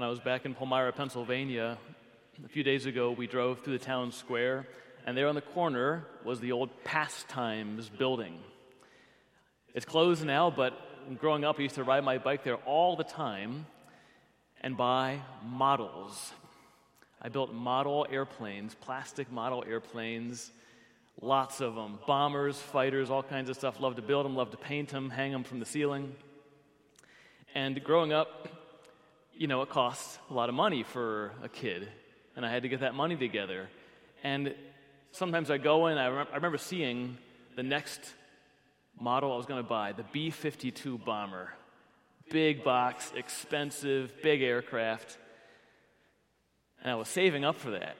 when I was back in Palmyra, Pennsylvania, a few days ago, we drove through the town square, and there on the corner was the old Pastimes building. It's closed now, but growing up, I used to ride my bike there all the time and buy models. I built model airplanes, plastic model airplanes, lots of them bombers, fighters, all kinds of stuff. Love to build them, love to paint them, hang them from the ceiling. And growing up, you know, it costs a lot of money for a kid, and I had to get that money together. And sometimes I go in, I, rem- I remember seeing the next model I was going to buy, the B 52 bomber. Big box, expensive, big aircraft. And I was saving up for that.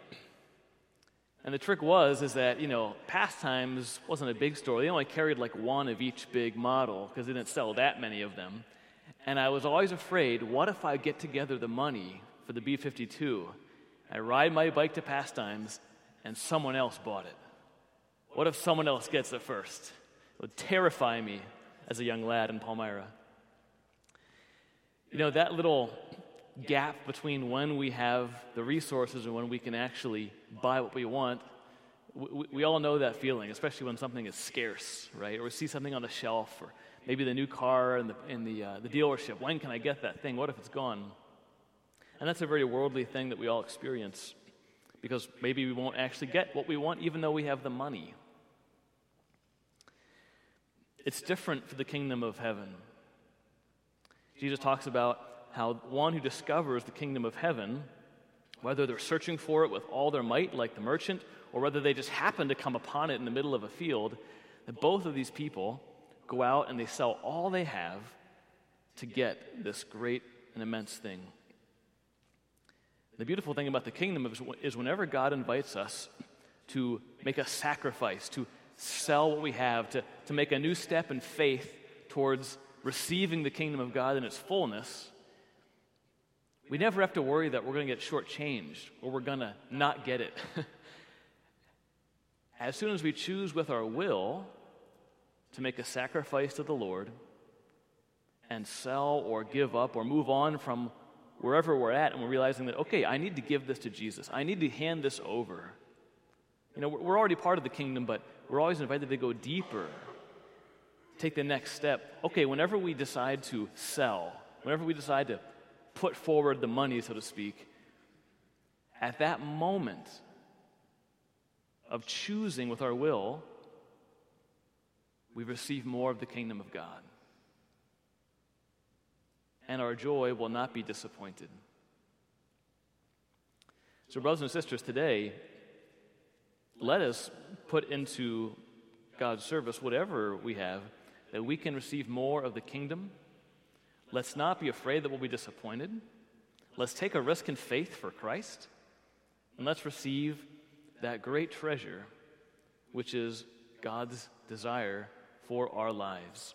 And the trick was is that, you know, Pastimes wasn't a big store. They only carried like one of each big model because they didn't sell that many of them. And I was always afraid, what if I get together the money for the B-52? I ride my bike to Pastimes and someone else bought it. What if someone else gets it first? It would terrify me as a young lad in Palmyra. You know, that little gap between when we have the resources and when we can actually buy what we want, we, we, all know that feeling, especially when something is scarce, right? Or we see something on the shelf, or maybe the new car in the, in the, uh, the dealership. When can I get that thing? What if it's gone? And that's a very worldly thing that we all experience because maybe we won't actually get what we want even though we have the money. It's different for the kingdom of heaven. Jesus talks about how one who discovers the kingdom of heaven, whether they're searching for it with all their might, like the merchant, or whether they just happen to come upon it in the middle of a field, that both of these people go out and they sell all they have to get this great and immense thing. The beautiful thing about the kingdom is whenever God invites us to make a sacrifice, to sell what we have, to, to make a new step in faith towards receiving the kingdom of God in its fullness, we never have to worry that we're going to get shortchanged or we're going to not get it. as soon as we choose with our will to make a sacrifice to the Lord and sell or give up or move on from wherever we're at, and we're realizing that, okay, I need to give this to Jesus, I need to hand this over. You know, we're already part of the kingdom, but we're always invited to go deeper, take the next step. Okay, whenever we decide to sell, whenever we decide to put forward the money, so to speak, at that moment of choosing with our will, we receive more of the kingdom of God. And our joy will not be disappointed. So, brothers and sisters, today, let us put into God's service whatever we have that we can receive more of the kingdom Let's not be afraid that we'll be disappointed. Let's take a risk in faith for Christ, and let's receive that great treasure, which is God's desire for our lives.